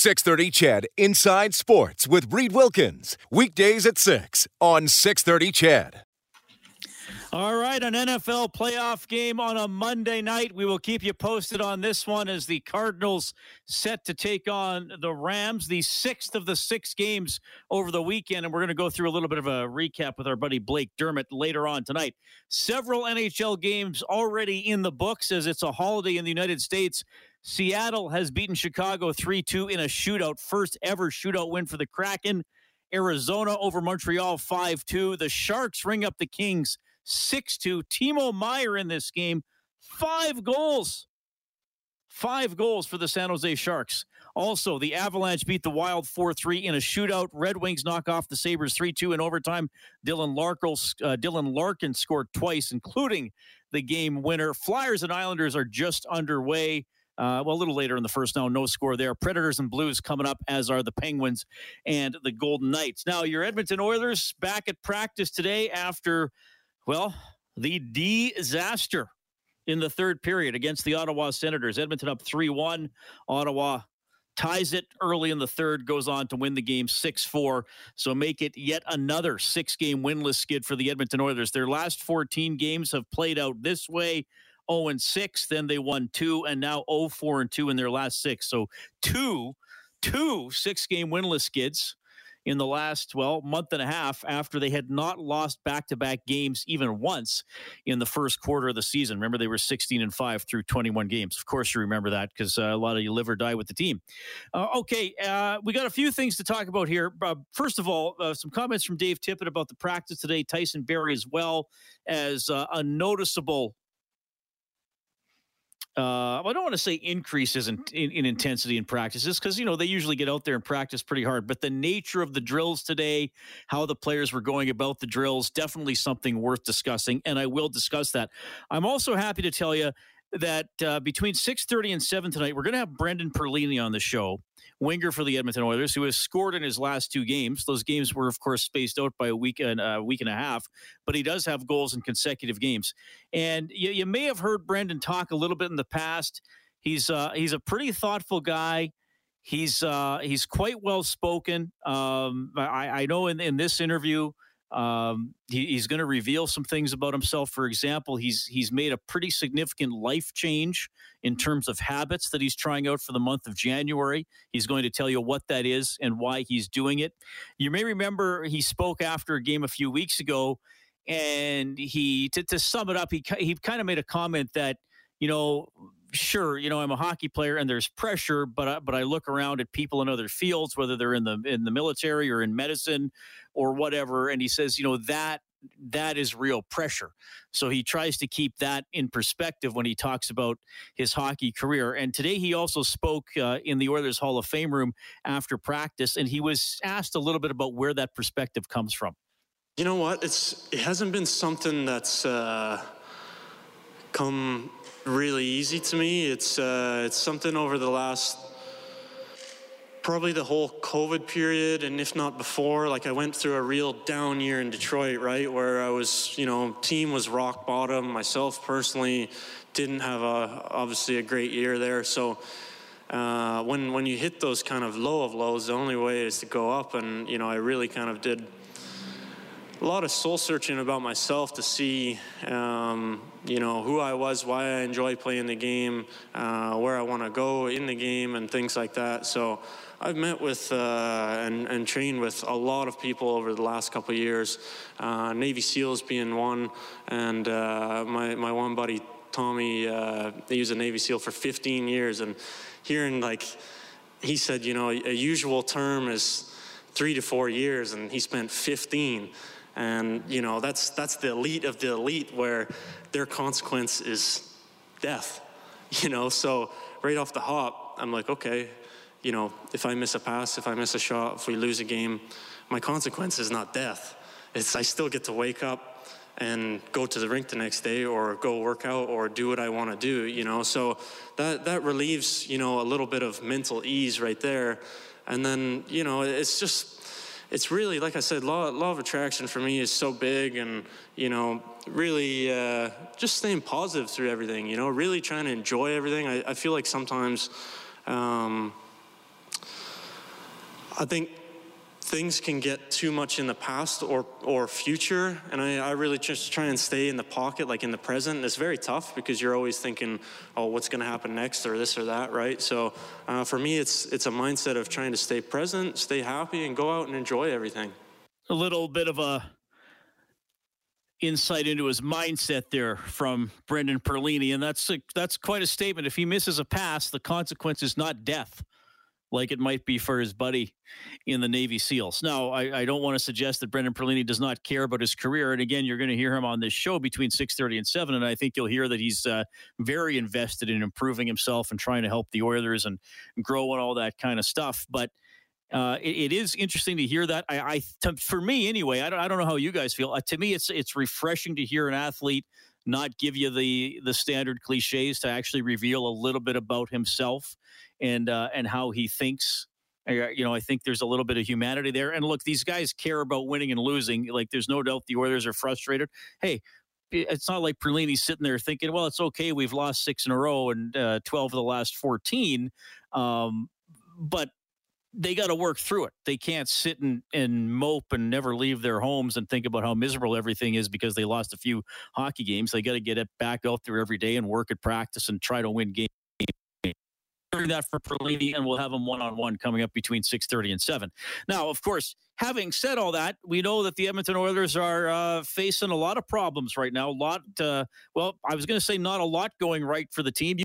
630 CHED Inside Sports with Reid Wilkins. Weekdays at 6 on 630 CHED. All right, an NFL playoff game on a Monday night. We will keep you posted on this one as the Cardinals set to take on the Rams, the sixth of the six games over the weekend. And we're going to go through a little bit of a recap with our buddy Blake Dermott later on tonight. Several NHL games already in the books as it's a holiday in the United States. Seattle has beaten Chicago 3 2 in a shootout, first ever shootout win for the Kraken. Arizona over Montreal 5 2. The Sharks ring up the Kings 6 2. Timo Meier in this game, five goals. Five goals for the San Jose Sharks. Also, the Avalanche beat the Wild 4 3 in a shootout. Red Wings knock off the Sabres 3 2 in overtime. Dylan, Larkin, uh, Dylan Larkin scored twice, including the game winner. Flyers and Islanders are just underway. Uh, well, a little later in the first now, no score there. Predators and Blues coming up, as are the Penguins and the Golden Knights. Now, your Edmonton Oilers back at practice today after well, the disaster in the third period against the Ottawa Senators. Edmonton up 3 1. Ottawa ties it early in the third, goes on to win the game 6 4. So make it yet another six game winless skid for the Edmonton Oilers. Their last 14 games have played out this way. 0 and 6, then they won two, and now 0 4 and 2 in their last six. So two, two six game winless skids in the last, well, month and a half after they had not lost back to back games even once in the first quarter of the season. Remember, they were 16 and 5 through 21 games. Of course, you remember that because uh, a lot of you live or die with the team. Uh, okay, uh, we got a few things to talk about here. Uh, first of all, uh, some comments from Dave Tippett about the practice today. Tyson Barrie, as well as uh, a noticeable uh, I don't want to say increases in, in, in intensity in practices because, you know, they usually get out there and practice pretty hard. But the nature of the drills today, how the players were going about the drills, definitely something worth discussing. And I will discuss that. I'm also happy to tell you that uh, between 6.30 and 7 tonight, we're going to have Brendan Perlini on the show winger for the Edmonton Oilers, who has scored in his last two games. Those games were, of course, spaced out by a week and a week and a half, but he does have goals in consecutive games. And you, you may have heard Brendan talk a little bit in the past. He's uh, he's a pretty thoughtful guy. He's uh, he's quite well spoken. Um, I, I know in, in this interview um, he, he's going to reveal some things about himself. For example, he's he's made a pretty significant life change in terms of habits that he's trying out for the month of January. He's going to tell you what that is and why he's doing it. You may remember he spoke after a game a few weeks ago, and he to, to sum it up, he he kind of made a comment that you know sure, you know, I'm a hockey player and there's pressure, but I, but I look around at people in other fields, whether they're in the in the military or in medicine or whatever, and he says, you know, that that is real pressure. So he tries to keep that in perspective when he talks about his hockey career. And today he also spoke uh, in the Oilers Hall of Fame room after practice, and he was asked a little bit about where that perspective comes from. You know what? It's it hasn't been something that's uh, come really easy to me. It's uh, it's something over the last probably the whole COVID period, and if not before. Like I went through a real down year in Detroit, right, where I was, you know, team was rock bottom. Myself personally didn't have a obviously a great year there, so. Uh, when when you hit those kind of low of lows, the only way is to go up, and you know I really kind of did a lot of soul searching about myself to see, um, you know, who I was, why I enjoy playing the game, uh, where I want to go in the game, and things like that. So I've met with uh, and, and, trained with a lot of people over the last couple years, uh, Navy SEALs being one, and uh, my, my one buddy, Tommy, uh, he was a Navy SEAL for 15 years, and hearing like, he said, you know, a usual term is three to four years, and he spent 15 and, you know, that's, that's the elite of the elite where their consequence is death, you know? So right off the hop, I'm like, okay, you know, if I miss a pass, if I miss a shot, if we lose a game, my consequence is not death. It's I still get to wake up and go to the rink the next day or go work out or do what I want to do, you know. So that that relieves, you know, a little bit of mental ease right there. And then, you know, it's just it's really like I said, law law of attraction for me is so big, and you know, really uh, just staying positive through everything. You know, really trying to enjoy everything. I, I feel like sometimes. Um, I think things can get too much in the past or or future and I, I really just try and stay in the pocket like in the present and it's very tough because you're always thinking oh what's going to happen next or this or that right? So uh, for me it's it's a mindset of trying to stay present stay happy and go out and enjoy everything. A little bit of a insight into his mindset there from Brendan Perlini, and that's a, that's quite a statement. If he misses a pass, the consequence is not death like it might be for his buddy in the Navy SEALs. Now, I, I don't want to suggest that Brendan Perlini does not care about his career. And again, you're going to hear him on this show between 6:30 and 7, and I think you'll hear that he's uh, very invested in improving himself and trying to help the Oilers and grow and all that kind of stuff. But uh, it, it is interesting to hear that. I, I to, for me anyway, I don't, I don't know how you guys feel. Uh, to me, it's it's refreshing to hear an athlete not give you the the standard cliches to actually reveal a little bit about himself and uh, and how he thinks. You know, I think there's a little bit of humanity there. And look, these guys care about winning and losing. Like, there's no doubt the Oilers are frustrated. Hey, it's not like Perlini's sitting there thinking, well, it's okay. We've lost six in a row and uh, 12 of the last 14. Um, but they got to work through it. They can't sit and, and mope and never leave their homes and think about how miserable everything is because they lost a few hockey games. They got to get it back out there every day and work at practice and try to win games that for Perlini, and we'll have him one on one coming up between six thirty and seven. Now, of course, having said all that, we know that the Edmonton Oilers are uh, facing a lot of problems right now. A lot, uh, well, I was going to say not a lot going right for the team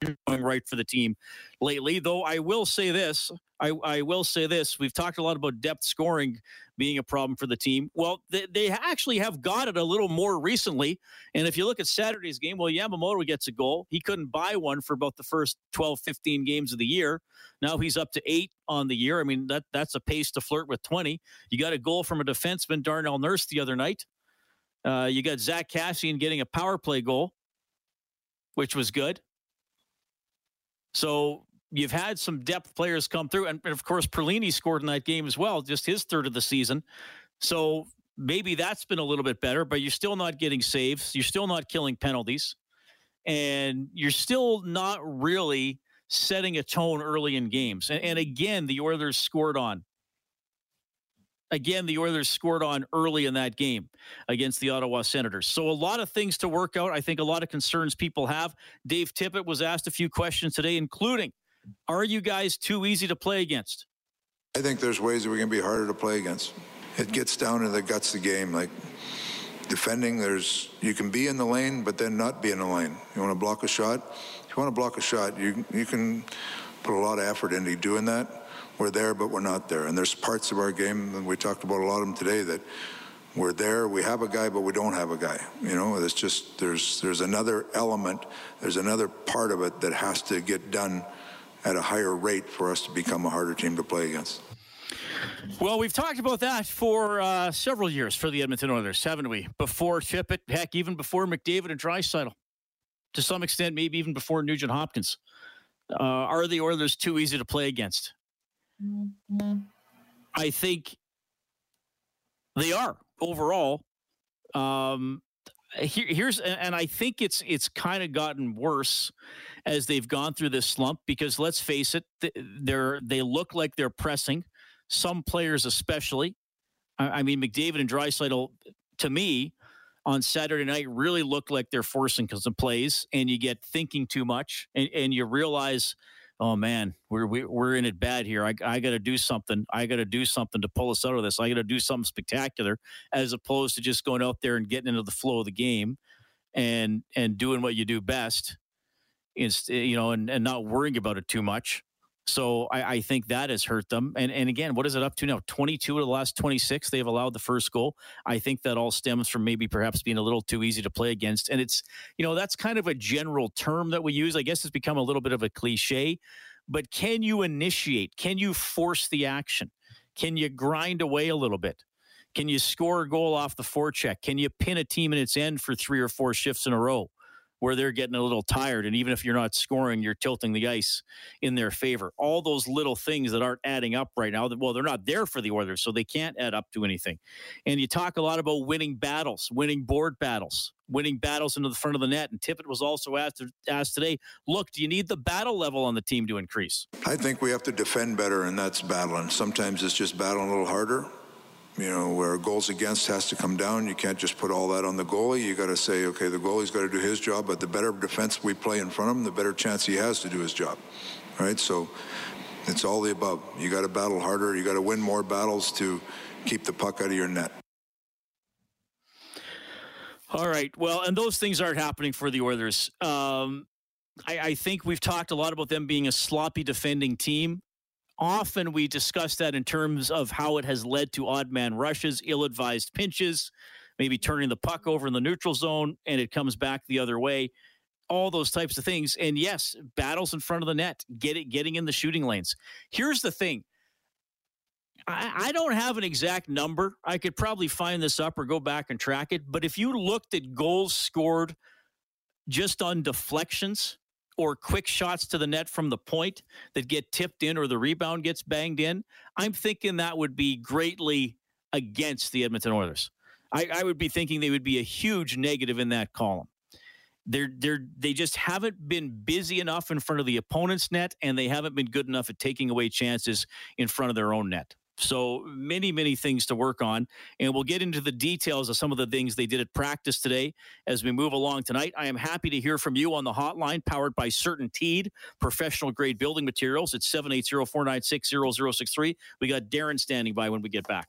going right for the team lately. Though I will say this, I, I, will say this: we've talked a lot about depth scoring being a problem for the team. Well, they, they, actually have got it a little more recently. And if you look at Saturday's game, well, Yamamoto gets a goal. He couldn't buy one for about the first 12, 15 games of the year. Now he's up to eight on the year. I mean, that that's a pace to flirt with 20. You got a goal from a defenseman, Darnell Nurse, the other night. Uh, you got Zack Kassian getting a power play goal, which was good. So you've had some depth players come through, and, of course Perlini scored in that game as well, just his third of the season. So maybe that's been a little bit better, but you're still not getting saves. You're still not killing penalties, and you're still not really setting a tone early in games. And, and again, the Oilers scored on again, the Oilers scored on early in that game against the Ottawa Senators. So a lot of things to work out. I think a lot of concerns people have. Dave Tippett was asked a few questions today, including, are you guys too easy to play against? I think there's ways that we can be harder to play against. It gets down to the guts of the game. Like defending, there's you can be in the lane, but then not be in the lane. You want to block a shot? If you want to block a shot, you you can put a lot of effort into doing that we're there, but we're not there. And there's parts of our game, and we talked about a lot of them today, that we're there, we have a guy, but we don't have a guy. You know, it's just there's there's another element, there's another part of it that has to get done at a higher rate for us to become a harder team to play against. Well, we've talked about that for uh, several years for the Edmonton Oilers, haven't we? Before Tippett, heck, even before McDavid and Draisaitl. To some extent, maybe even before Nugent Hopkins. Uh, are the Oilers too easy to play against? I think they are overall. Um, here, here's and I think it's it's kind of gotten worse as they've gone through this slump because let's face it, they're they look like they're pressing some players especially. I, I mean, McDavid and Draisaitl to me on Saturday night really looked like they're forcing some plays, and you get thinking too much, and, and you realize oh man, we're we, are we are in it bad here. I, I got to do something. I got to do something to pull us out of this. I got to do something spectacular, as opposed to just going out there and getting into the flow of the game, and and doing what you do best, is you know, and and not worrying about it too much. So I, I, think that has hurt them. And and again, what is it up to now? 22 of the last 26, they've allowed the first goal. I think that all stems from maybe perhaps being a little too easy to play against. And it's, you know, that's kind of a general term that we use. I guess it's become a little bit of a cliche. But can you initiate? Can you force the action? Can you grind away a little bit? Can you score a goal off the forecheck? Can you pin a team in its end for three or four shifts in a row? Where they're getting a little tired. And even if you're not scoring, you're tilting the ice in their favor. All those little things that aren't adding up right now, well, they're not there for the Oilers, so they can't add up to anything. And you talk a lot about winning battles, winning board battles, winning battles into the front of the net. And Tippett was also asked, asked today look, do you need the battle level on the team to increase? I think we have to defend better, and that's battling. Sometimes it's just battling a little harder you know, where goals against has to come down. You can't just put all that on the goalie. You got to say, okay, the goalie's got to do his job, but the better defense we play in front of him, the better chance he has to do his job. Right? So it's all the above. You got to battle harder. You got to win more battles to keep the puck out of your net. All right. Well, and those things aren't happening for the Oilers. Um, I, I think we've talked a lot about them being a sloppy defending team often we discuss that in terms of how it has led to odd man rushes, ill advised pinches, maybe turning the puck over in the neutral zone and it comes back the other way. All those types of things. And yes, battles in front of the net, get it, getting in the shooting lanes. Here's the thing. I, I don't have an exact number. I could probably find this up or go back and track it. But if you looked at goals scored just on deflections, or quick shots to the net from the point that get tipped in or the rebound gets banged in, I'm thinking that would be greatly against the Edmonton Oilers. I, I would be thinking they would be a huge negative in that column. They're they're they just haven't been busy enough in front of the opponent's net, and they haven't been good enough at taking away chances in front of their own net. So many, many things to work on. And we'll get into the details of some of the things they did at practice today as we move along tonight. I am happy to hear from you on the hotline powered by CertainTeed, professional grade building materials. It's 780 496 0063. We got Darren standing by when we get back.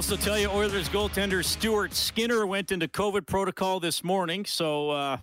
Also tell you Oilers goaltender Stuart Skinner went into COVID protocol this morning. So, uh,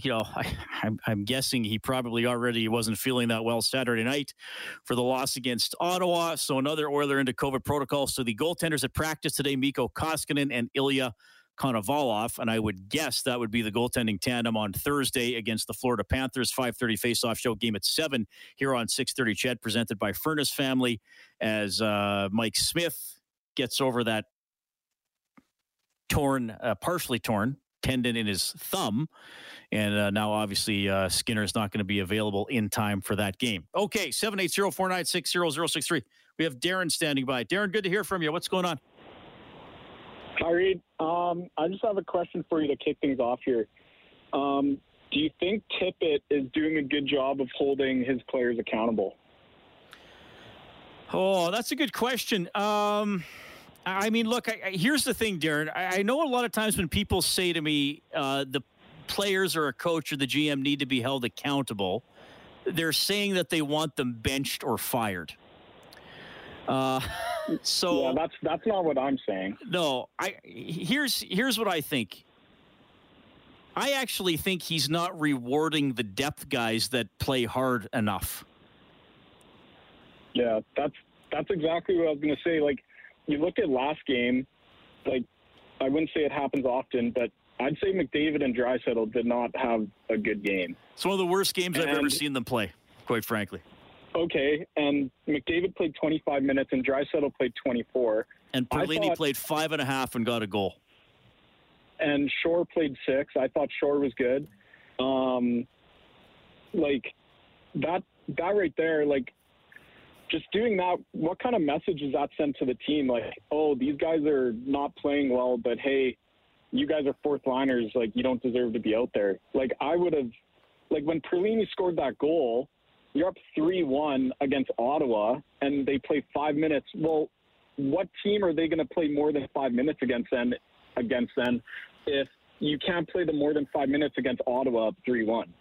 you know, I, am I'm guessing he probably already wasn't feeling that well Saturday night for the loss against Ottawa. So another Oiler into COVID protocol. So the goaltenders at practice today, Mikko Koskinen and Ilya Konovalov, and I would guess that would be the goaltending tandem on Thursday against the Florida Panthers. 5:30 face-off show game at seven here on 6:30. CHED presented by Furnace Family as uh, Mike Smith gets over that torn, uh, partially torn tendon in his thumb. And uh, now, obviously, uh, Skinner is not going to be available in time for that game. Okay, 780 496 0063. We have Darren standing by. Darren, good to hear from you. What's going on? Hi, Reid. Um, I just have a question for you to kick things off here. Um, do you think Tippett is doing a good job of holding his players accountable? Oh, that's a good question. Um, I mean, look, I, I, here's the thing, Darren. I, I, know a lot of times when people say to me, uh, the players or a coach or the GM need to be held accountable, they're saying that they want them benched or fired. Uh, so yeah, that's that's not what I'm saying. No, I here's here's what I think. I actually think he's not rewarding the depth guys that play hard enough. Yeah, that's that's exactly what I was going to say. Like, you look at last game, like I wouldn't say it happens often, but I'd say McDavid and Draisaitl did not have a good game. It's one of the worst games and, I've ever seen them play, quite frankly. Okay, and McDavid played 25 minutes and Draisaitl played 24. And Perlini thought, played five and a half and got a goal. And Shore played six. I thought Shore was good. Um, like that, that right there, like just doing that, what kind of message does that send to the team? Like, oh, these guys are not playing well, but hey, you guys are fourth liners. Like, you don't deserve to be out there. Like, I would have, like, when Perlini scored that goal, you're up 3 1 against Ottawa, and they play five minutes. Well, what team are they going to play more than five minutes against then? Against then, if you can't play them more than five minutes against Ottawa 3 1.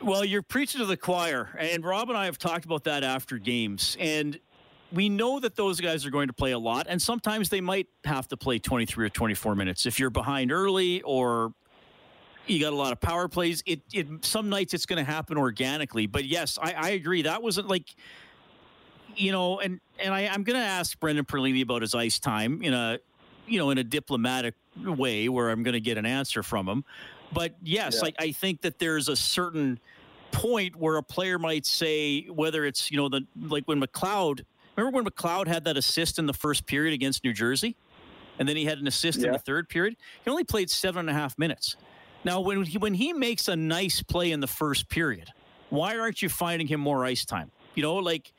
Well, you're preaching to the choir, and Rob and I have talked about that after games, and we know that those guys are going to play a lot, and sometimes they might have to play 23 or 24 minutes if you're behind early or you got a lot of power plays. It, it some nights it's going to happen organically, but yes, I, I agree. That wasn't like you know, and and I, I'm going to ask Brendan Perlini about his ice time in a you know, in a diplomatic way where I'm going to get an answer from him. But yes, yeah. like I think that there's a certain point where a player might say whether it's you know the like when McLeod remember when McLeod had that assist in the first period against New Jersey, and then he had an assist yeah. in the third period. He only played seven and a half minutes. Now, when he, when he makes a nice play in the first period, why aren't you finding him more ice time? You know, like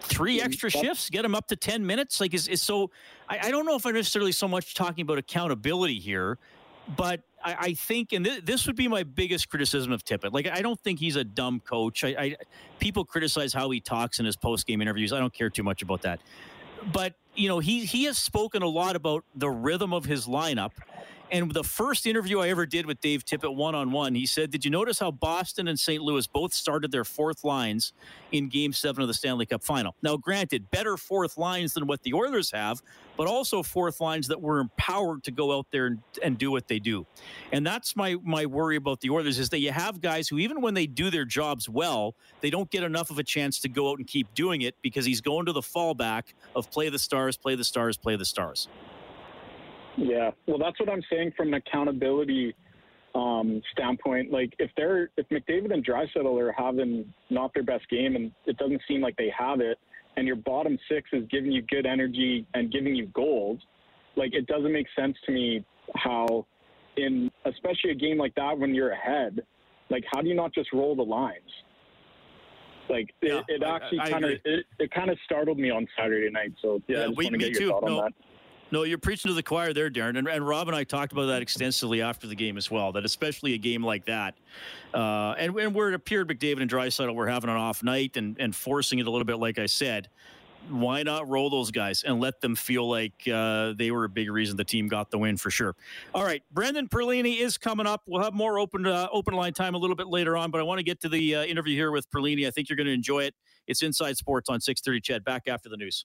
three mm-hmm. extra shifts, get him up to 10 minutes. Like, is, is so, I, I don't know if I'm necessarily so much talking about accountability here, but I, I think, and th- this would be my biggest criticism of Tippett. Like, I don't think he's a dumb coach. I, I people criticize how he talks in his post game interviews. I don't care too much about that. But you know, he he has spoken a lot about the rhythm of his lineup and the first interview I ever did with Dave Tippett one on one, he said, Did you notice how Boston and St. Louis both started their fourth lines in game seven of the Stanley Cup final? Now, granted, better fourth lines than what the Oilers have, but also fourth lines that were empowered to go out there and, and do what they do. And that's my, my worry about the Oilers is that you have guys who, even when they do their jobs well, they don't get enough of a chance to go out and keep doing it because he's going to the fallback of play the stars, play the stars, play the stars. Yeah, well, that's what I'm saying from an accountability um, standpoint. Like, if they're if McDavid and Draisaitl are having not their best game, and it doesn't seem like they have it, and your bottom six is giving you good energy and giving you gold, like it doesn't make sense to me how, in especially a game like that when you're ahead, like how do you not just roll the lines? Like yeah, it, it, actually kind of it, it kind of startled me on Saturday night. So yeah, yeah I just to get your too. thought no, that. No, you're preaching to the choir there, Darren. And, and, Rob and I talked about that extensively after the game as well. That especially a game like that, uh, and, and where it appeared McDavid and Draisaitl were having an off night and, and forcing it a little bit, like I said. Why not roll those guys and let them feel like uh, they were a big reason the team got the win for sure? All right, Brendan Perlini is coming up. We'll have more open uh, open line time a little bit later on, but I want to get to the uh, interview here with Perlini. I think you're going to enjoy it. It's Inside Sports on 6:30. CHED back after the news.